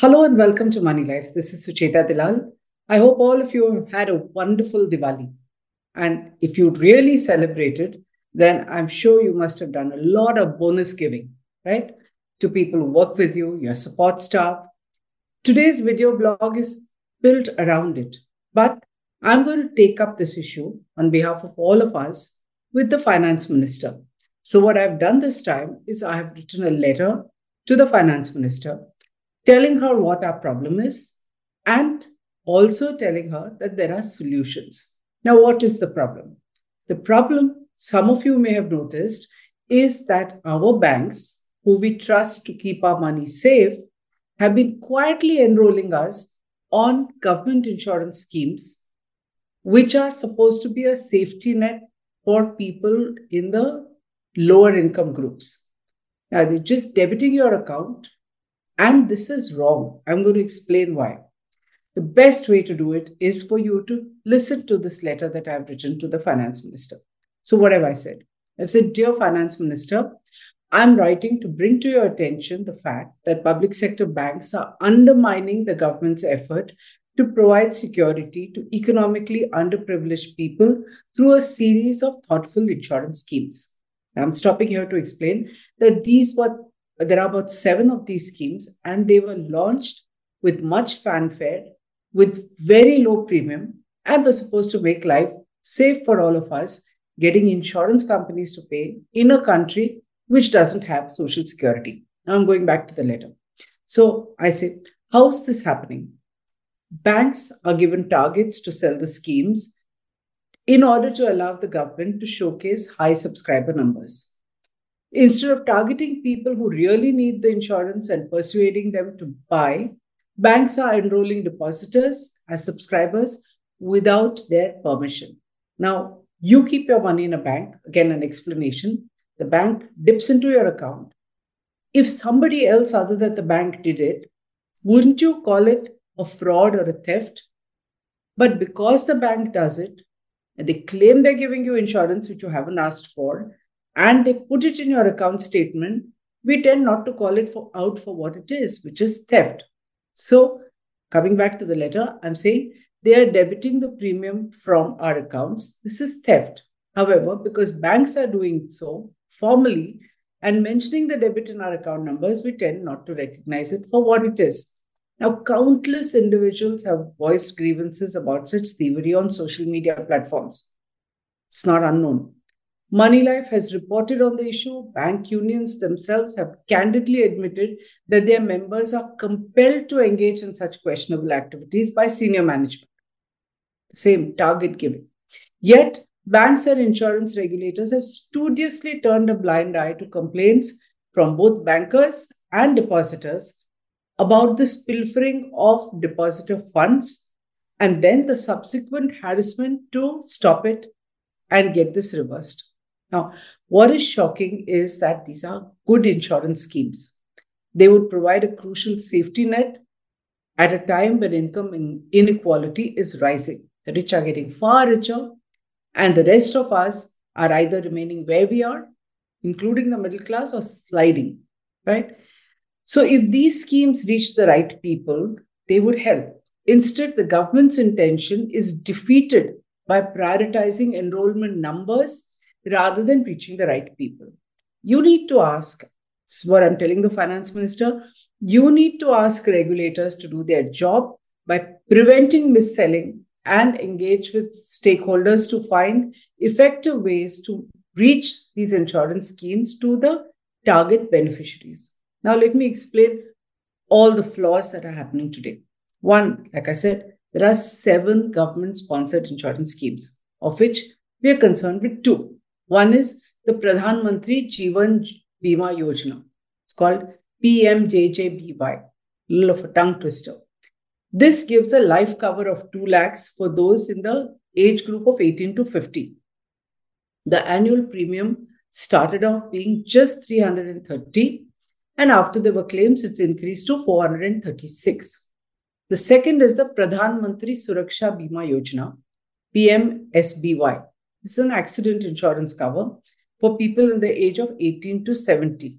Hello and welcome to Moneylife. This is Sucheta Dalal. I hope all of you have had a wonderful Diwali. And if you really celebrated, then I'm sure you must have done a lot of bonus giving, right? To people who work with you, your support staff. Today's video blog is built around it. But I'm going to take up this issue on behalf of all of us with the finance minister. So, what I've done this time is I have written a letter to the finance minister telling her what our problem is and also telling her that there are solutions. Now, what is the problem? The problem, some of you may have noticed, is that our banks, who we trust to keep our money safe, have been quietly enrolling us on government insurance schemes, which are supposed to be a safety net for people in the lower income groups. Now, they're just debiting your account, and this is wrong. I'm going to explain why. The best way to do it is for you to listen to this letter that I've written to the finance minister. So, what have I said? I've said, Dear Finance Minister, I'm writing to bring to your attention the fact that public sector banks are undermining the government's effort to provide security to economically underprivileged people through a series of thoughtful insurance schemes. I'm stopping here to explain that these were there are about seven of these schemes, and they were launched with much fanfare, with very low premium, and were supposed to make life safe for all of us, getting insurance companies to pay in a country which doesn't have social security. Now I'm going back to the letter. So I say, how's this happening? Banks are given targets to sell the schemes in order to allow the government to showcase high subscriber numbers. Instead of targeting people who really need the insurance and persuading them to buy, banks are enrolling depositors as subscribers without their permission. Now, you keep your money in a bank, again, an explanation. The bank dips into your account. If somebody else other than the bank did it, wouldn't you call it a fraud or a theft? But because the bank does it, and they claim they're giving you insurance which you haven't asked for, and they put it in your account statement, we tend not to call it for, out for what it is, which is theft. So, coming back to the letter, I'm saying they are debiting the premium from our accounts. This is theft. However, because banks are doing so formally and mentioning the debit in our account numbers, we tend not to recognize it for what it is. Now, countless individuals have voiced grievances about such thievery on social media platforms. It's not unknown. Moneylife has reported on the issue. Bank unions themselves have candidly admitted that their members are compelled to engage in such questionable activities by senior management. Same target giving. Yet, banks and insurance regulators have studiously turned a blind eye to complaints from both bankers and depositors about this pilfering of depositor funds and then the subsequent harassment to stop it and get this reversed. Now, what is shocking is that these are good insurance schemes. They would provide a crucial safety net at a time when income inequality is rising. The rich are getting far richer, and the rest of us are either remaining where we are, including the middle class, or sliding, right? So, if these schemes reach the right people, they would help. Instead, the government's intention is defeated by prioritizing enrollment numbers rather than reaching the right people. You need to ask, what I'm telling the finance minister, you need to ask regulators to do their job by preventing mis-selling and engage with stakeholders to find effective ways to reach these insurance schemes to the target beneficiaries. Now, let me explain all the flaws that are happening today. One, like I said, there are seven government sponsored insurance schemes, of which we are concerned with two. One is the Pradhan Mantri Jeevan Bima Yojana. It's called PMJJBY. Little of a tongue twister. This gives a life cover of 2 lakhs for those in the age group of 18 to 50. The annual premium started off being just 330 and after there were claims it's increased to 436. The second is the Pradhan Mantri Suraksha Bima Yojana, PMSBY. This is an accident insurance cover for people in the age of 18 to 70.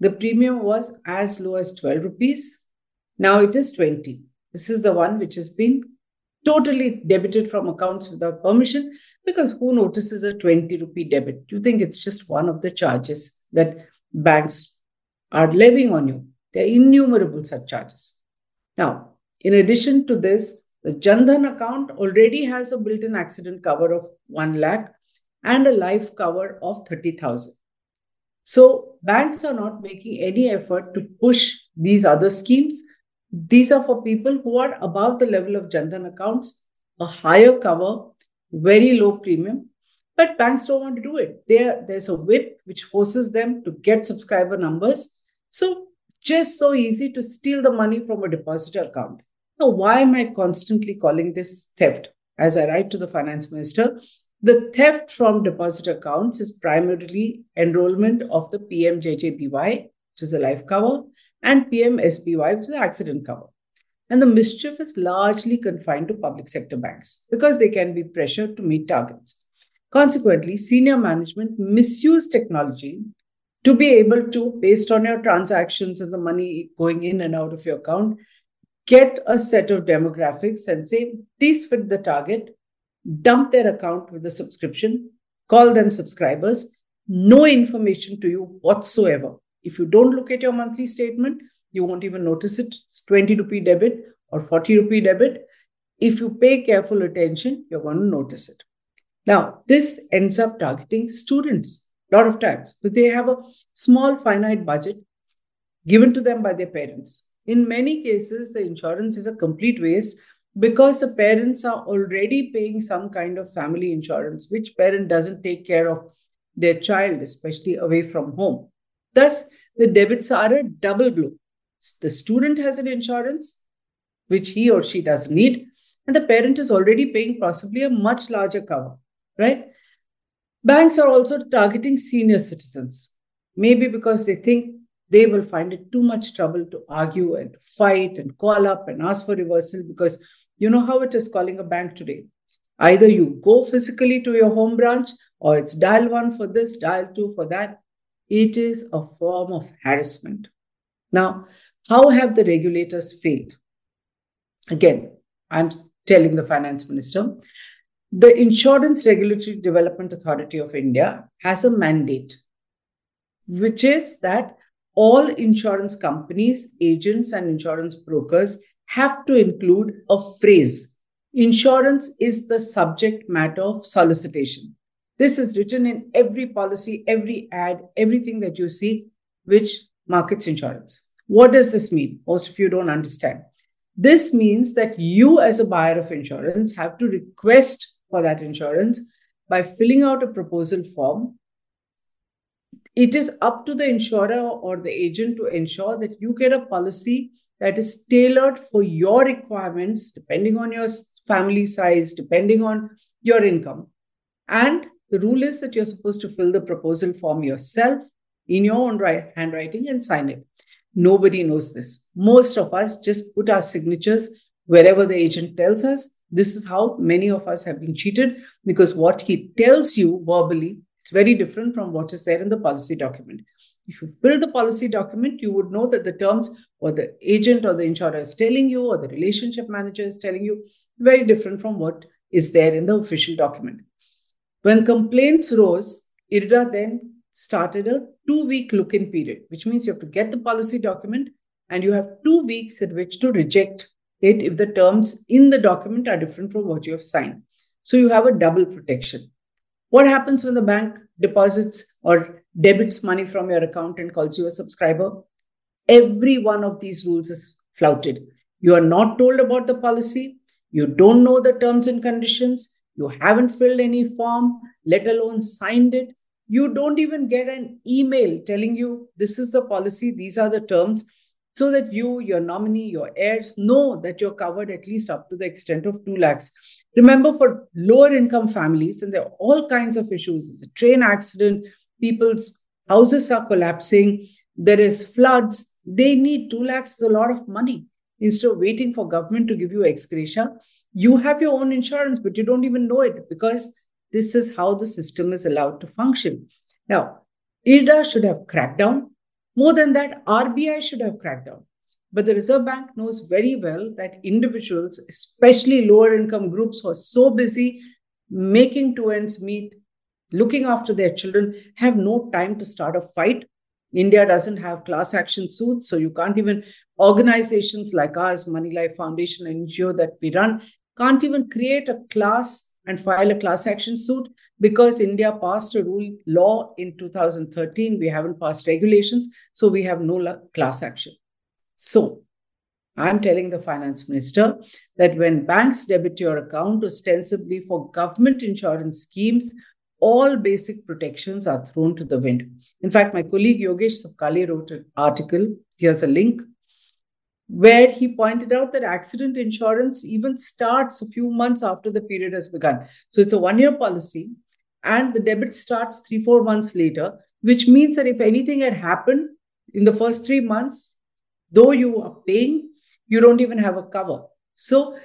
The premium was as low as 12 rupees. Now it is 20. This is the one which has been totally debited from accounts without permission because who notices a 20 rupee debit? You think it's just one of the charges that banks are levying on you. There are innumerable such charges. Now, in addition to this, the Jandhan account already has a built-in accident cover of 1 lakh and a life cover of 30,000. So banks are not making any effort to push these other schemes. These are for people who are above the level of Jandhan accounts, a higher cover, very low premium. But banks don't want to do it. There, there's a whip which forces them to get subscriber numbers. So just so easy to steal the money from a depositor account. Now, why am I constantly calling this theft? As I write to the finance minister, the theft from deposit accounts is primarily enrollment of the PMJJBY, which is a life cover, and PMSBY, which is an accident cover. And the mischief is largely confined to public sector banks because they can be pressured to meet targets. Consequently, senior management misuse technology to be able to, based on your transactions and the money going in and out of your account, get a set of demographics and say, these fit the target, dump their account with a subscription, call them subscribers, no information to you whatsoever. If you don't look at your monthly statement, you won't even notice it. It's 20 rupee debit or 40 rupee debit. If you pay careful attention, you're going to notice it. Now, this ends up targeting students a lot of times because they have a small, finite budget given to them by their parents. In many cases, the insurance is a complete waste because the parents are already paying some kind of family insurance, which parent doesn't take care of their child, especially away from home. Thus, the debits are a double blow. The student has an insurance, which he or she doesn't need, and the parent is already paying possibly a much larger cover, right? Banks are also targeting senior citizens, maybe because they think they will find it too much trouble to argue and fight and call up and ask for reversal because you know how it is calling a bank today. Either you go physically to your home branch or it's dial one for this, dial two for that. It is a form of harassment. Now, how have the regulators failed? Again, I'm telling the finance minister the Insurance Regulatory Development Authority of India has a mandate, which is that all insurance companies, agents, and insurance brokers have to include a phrase insurance is the subject matter of solicitation. This is written in every policy, every ad, everything that you see, which markets insurance. What does this mean? Most of you don't understand. This means that you, as a buyer of insurance, have to request for that insurance by filling out a proposal form. It is up to the insurer or the agent to ensure that you get a policy that is tailored for your requirements, depending on your family size, depending on your income. And the rule is that you're supposed to fill the proposal form yourself in your own handwriting and sign it. Nobody knows this. Most of us just put our signatures wherever the agent tells us. This is how many of us have been cheated because what he tells you verbally is very different from what is there in the policy document. If you build the policy document, you would know that the terms or the agent or the insurer is telling you or the relationship manager is telling you very different from what is there in the official document. When complaints rose, IRDA then started a two week look in period, which means you have to get the policy document and you have two weeks at which to reject it if the terms in the document are different from what you have signed. So you have a double protection. What happens when the bank deposits or debits money from your account and calls you a subscriber? Every one of these rules is flouted. You are not told about the policy. You don't know the terms and conditions. You haven't filled any form, let alone signed it. You don't even get an email telling you this is the policy, these are the terms, so that you, your nominee, your heirs know that you're covered at least up to the extent of 2 lakhs. Remember, for lower income families, and there are all kinds of issues. There's a train accident, people's houses are collapsing, there is floods. They need 2 lakhs, is a lot of money. Instead of waiting for government to give you ex gratia, you have your own insurance, but you don't even know it because this is how the system is allowed to function. Now, IRDA should have cracked down. More than that, RBI should have cracked down. But the Reserve Bank knows very well that individuals, especially lower income groups who are so busy making two ends meet, looking after their children, have no time to start a fight. India doesn't have class action suits, so you can't even, organizations like ours, Money Life Foundation, NGO that we run, can't even create a class and file a class action suit because India passed a rule law in 2013. We haven't passed regulations, so we have no class action. So I'm telling the finance minister that when banks debit your account ostensibly for government insurance schemes, all basic protections are thrown to the wind. In fact, my colleague Yogesh Sapkale wrote an article. Here's a link where he pointed out that accident insurance even starts a few months after the period has begun. So it's a one year policy, and the debit starts three, four months later, which means that if anything had happened in the first three months, though you are paying, you don't even have a cover. So,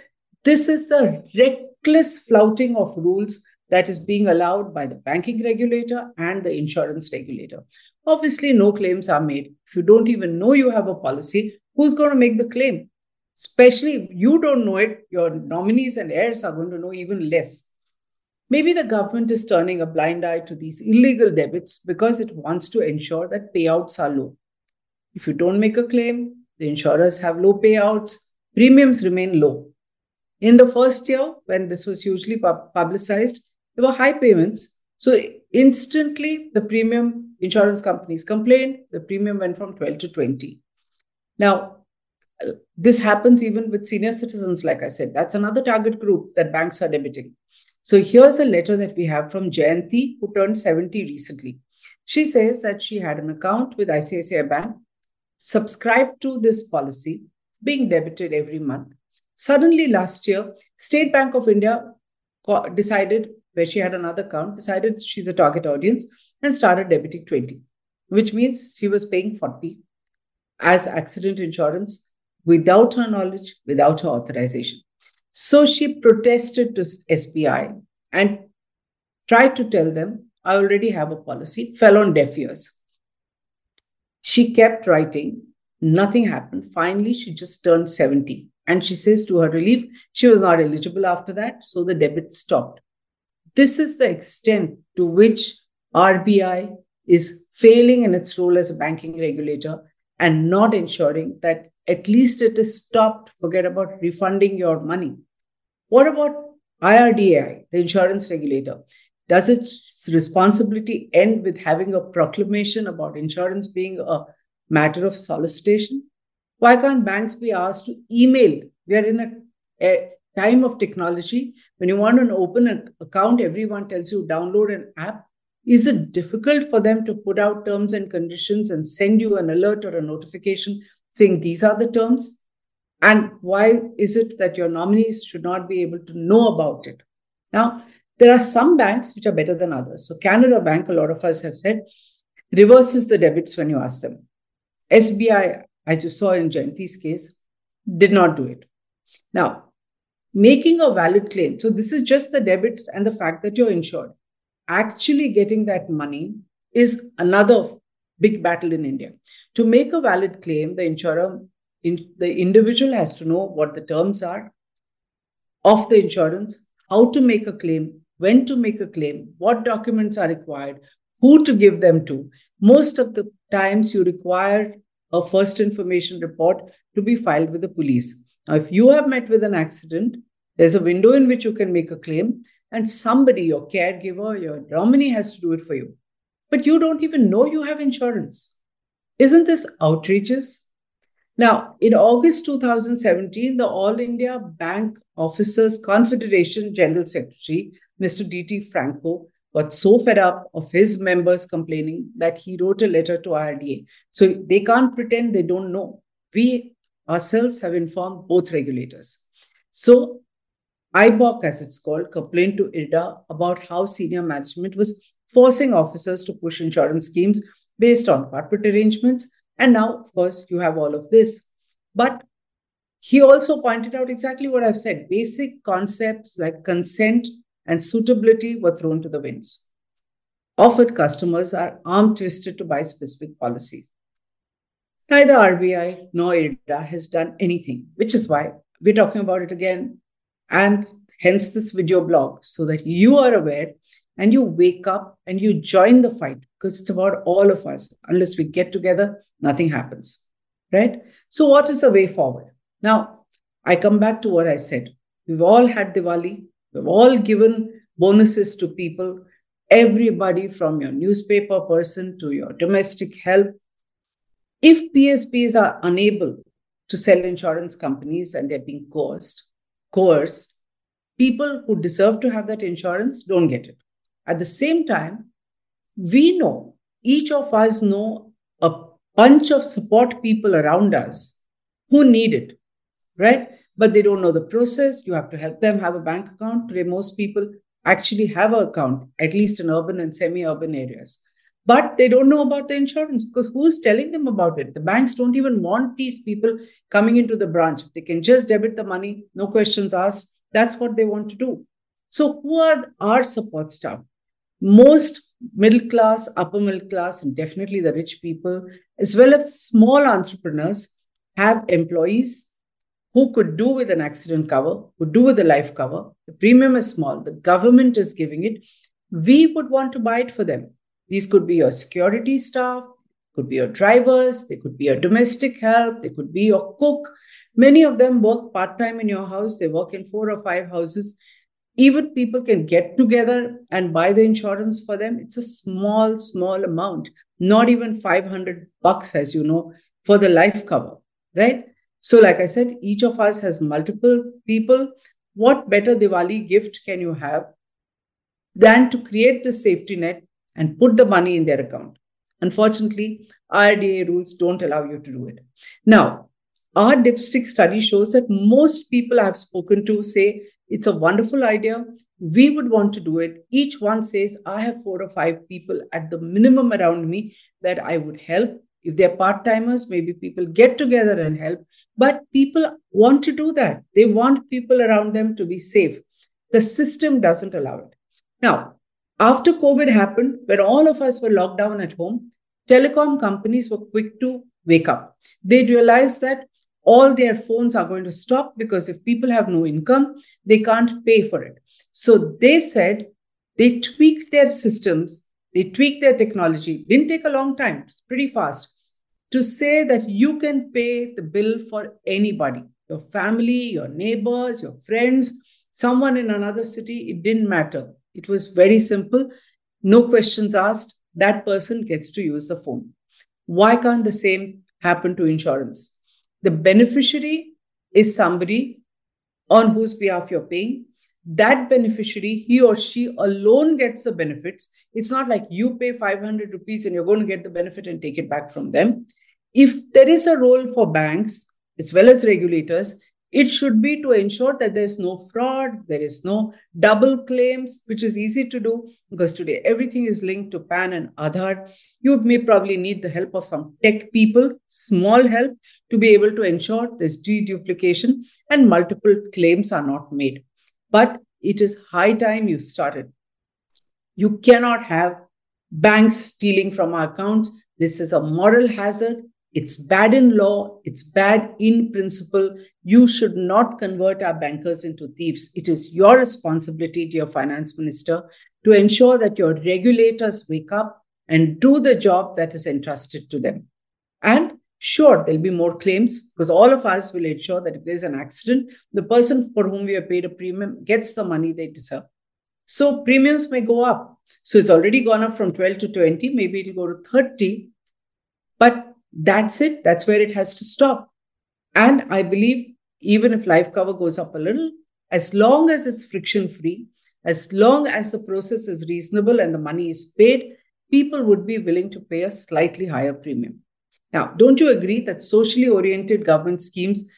this is the reckless flouting of rules that is being allowed by the banking regulator and the insurance regulator. Obviously, no claims are made. If you don't even know you have a policy, who's going to make the claim? Especially if you don't know it, your nominees and heirs are going to know even less. Maybe the government is turning a blind eye to these illegal debits because it wants to ensure that payouts are low. If you don't make a claim, the insurers have low payouts, premiums remain low. In the first year, when this was hugely publicized, there were high payments. So instantly, the premium insurance companies complained, the premium went from 12 to 20. Now, this happens even with senior citizens, like I said. That's another target group that banks are debiting. So here's a letter that we have from Jayanti, who turned 70 recently. She says that she had an account with ICICI Bank subscribed to this policy being debited every month. Suddenly last year, State Bank of India decided, where she had another account, decided she's a target audience and started debiting 20, which means she was paying 40 as accident insurance without her knowledge, without her authorization. So she protested to SBI and tried to tell them, I already have a policy, fell on deaf ears. She kept writing. Nothing happened. Finally, she just turned 70. And she says, to her relief, she was not eligible after that. So the debit stopped. This is the extent to which RBI is failing in its role as a banking regulator and not ensuring that at least it is stopped. Forget about refunding your money. What about IRDAI, the insurance regulator? Does its responsibility end with having a proclamation about insurance being a matter of solicitation? Why can't banks be asked to email? We are in a, a time of technology. When you want to open an account, everyone tells you download an app. Is it difficult for them to put out terms and conditions and send you an alert or a notification saying these are the terms? And why is it that your nominees should not be able to know about it? Now, there are some banks which are better than others. So, Canara Bank, a lot of us have said, reverses the debits when you ask them. SBI, as you saw in Jayanti's case, did not do it. Now, making a valid claim. So, this is just the debits and the fact that you're insured. Actually, getting that money is another big battle in India. To make a valid claim, the insurer, in, the individual has to know what the terms are of the insurance, how to make a claim, when to make a claim, what documents are required, who to give them to. Most of the times, you require a first information report to be filed with the police. Now, if you have met with an accident, there's a window in which you can make a claim, and somebody, your caregiver, your nominee, has to do it for you. But you don't even know you have insurance. Isn't this outrageous? Now, in August 2017, the All India Bank Officers Confederation General Secretary Mr. D.T. Franco got so fed up of his members complaining that he wrote a letter to IRDA. So they can't pretend they don't know. We ourselves have informed both regulators. So IBOC, as it's called, complained to IRDA about how senior management was forcing officers to push insurance schemes based on corporate arrangements. And now, of course, you have all of this. But he also pointed out exactly what I've said basic concepts like consent and suitability were thrown to the winds. Offered customers are arm twisted to buy specific policies. Neither RBI nor IRDA has done anything, which is why we're talking about it again. And hence this video blog, so that you are aware and you wake up and you join the fight because it's about all of us. Unless we get together, nothing happens. Right? So, what is the way forward? Now, I come back to what I said. We've all had Diwali, we've all given bonuses to people, everybody from your newspaper person to your domestic help. If PSBs are unable to sell insurance companies and they're being coerced, coerced, people who deserve to have that insurance don't get it. At the same time, we know, each of us know a bunch of support people around us who need it, right? But they don't know the process. You have to help them have a bank account. Today, most people actually have an account, at least in urban and semi urban areas. But they don't know about the insurance because who's telling them about it? The banks don't even want these people coming into the branch. They can just debit the money, no questions asked. That's what they want to do. So, who are our support staff? Most middle class, upper middle class, and definitely the rich people, as well as small entrepreneurs, have employees who could do with an accident cover, could do with a life cover. The premium is small, the government is giving it. We would want to buy it for them. These could be your security staff, could be your drivers, they could be your domestic help, they could be your cook, Many of them work part time in your house, they work in four or five houses. Even people can get together and buy the insurance for them. It's a small, small amount, not even 500 bucks, as you know, for the life cover, right? So, like I said, each of us has multiple people. What better Diwali gift can you have than to create the safety net and put the money in their account? Unfortunately, IRDA rules don't allow you to do it. Now, our dipstick study shows that most people I've spoken to say it's a wonderful idea. We would want to do it. Each one says, I have four or five people at the minimum around me that I would help. If they're part timers, maybe people get together and help. But people want to do that. They want people around them to be safe. The system doesn't allow it. Now, after COVID happened, when all of us were locked down at home, telecom companies were quick to wake up. They realized that all their phones are going to stop because if people have no income, they can't pay for it. So they said they tweaked their systems, they tweaked their technology. Didn't take a long time, pretty fast, to say that you can pay the bill for anybody your family, your neighbors, your friends, someone in another city. It didn't matter. It was very simple. No questions asked. That person gets to use the phone. Why can't the same happen to insurance? The beneficiary is somebody on whose behalf you're paying. That beneficiary, he or she alone gets the benefits. It's not like you pay 500 rupees and you're going to get the benefit and take it back from them. If there is a role for banks as well as regulators, it should be to ensure that there's no fraud, there is no double claims, which is easy to do because today everything is linked to PAN and Aadhaar. You may probably need the help of some tech people, small help, to be able to ensure there's deduplication and multiple claims are not made. But it is high time you started. You cannot have banks stealing from our accounts. This is a moral hazard. It's bad in law, it's bad in principle. You should not convert our bankers into thieves. It is your responsibility, dear finance minister, to ensure that your regulators wake up and do the job that is entrusted to them. And sure, there'll be more claims because all of us will ensure that if there's an accident, the person for whom we have paid a premium gets the money they deserve. So premiums may go up. So it's already gone up from 12 to 20, maybe it'll go to 30. But that's it. That's where it has to stop. And I believe even if life cover goes up a little, as long as it's friction free, as long as the process is reasonable and the money is paid, people would be willing to pay a slightly higher premium. Now, don't you agree that socially oriented government schemes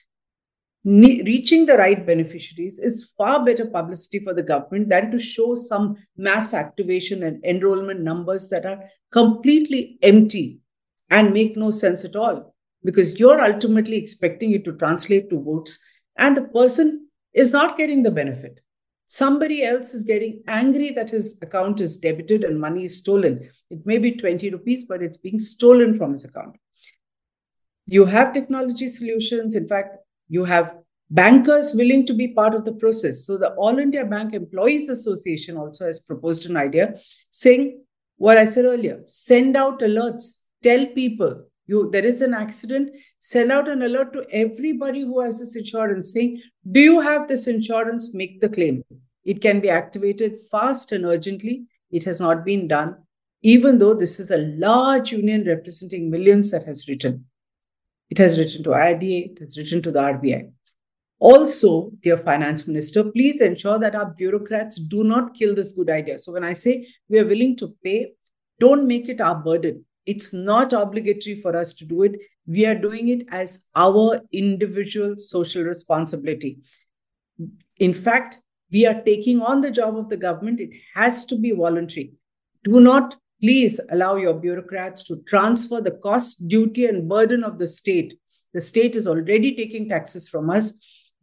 reaching the right beneficiaries is far better publicity for the government than to show some mass activation and enrollment numbers that are completely empty and make no sense at all because you're ultimately expecting it to translate to votes and the person is not getting the benefit. Somebody else is getting angry that his account is debited and money is stolen. It may be 20 rupees, but it's being stolen from his account. You have technology solutions. In fact, you have bankers willing to be part of the process. So the All India Bank Employees Association also has proposed an idea saying what I said earlier, send out alerts, tell people you there is an accident, send out an alert to everybody who has this insurance saying, do you have this insurance? Make the claim. It can be activated fast and urgently. It has not been done, even though this is a large union representing millions that has written. It has written to IRDA, it has written to the RBI. Also, dear finance minister, please ensure that our bureaucrats do not kill this good idea. So, when I say we are willing to pay, don't make it our burden. It's not obligatory for us to do it. We are doing it as our individual social responsibility. In fact, we are taking on the job of the government. It has to be voluntary. Do not please allow your bureaucrats to transfer the cost, duty, and burden of the state. The state is already taking taxes from us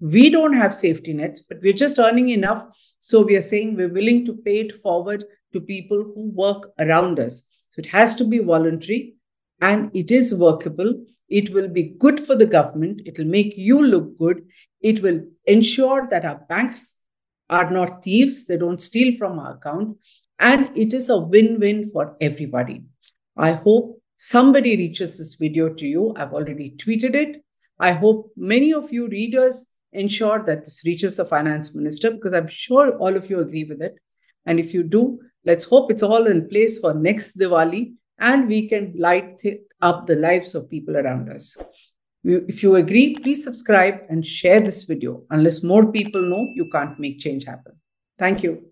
we don't have safety nets, but we're just earning enough. So we are saying we're willing to pay it forward to people who work around us. So it has to be voluntary and it is workable. It will be good for the government. It will make you look good. It will ensure that our banks are not thieves, they don't steal from our account. And it is a win win for everybody. I hope somebody reaches this video to you. I've already tweeted it. I hope many of you readers ensure that this reaches the finance minister because I'm sure all of you agree with it. And if you do, let's hope it's all in place for next Diwali and we can light up the lives of people around us. If you agree, please subscribe and share this video. Unless more people know, you can't make change happen. Thank you.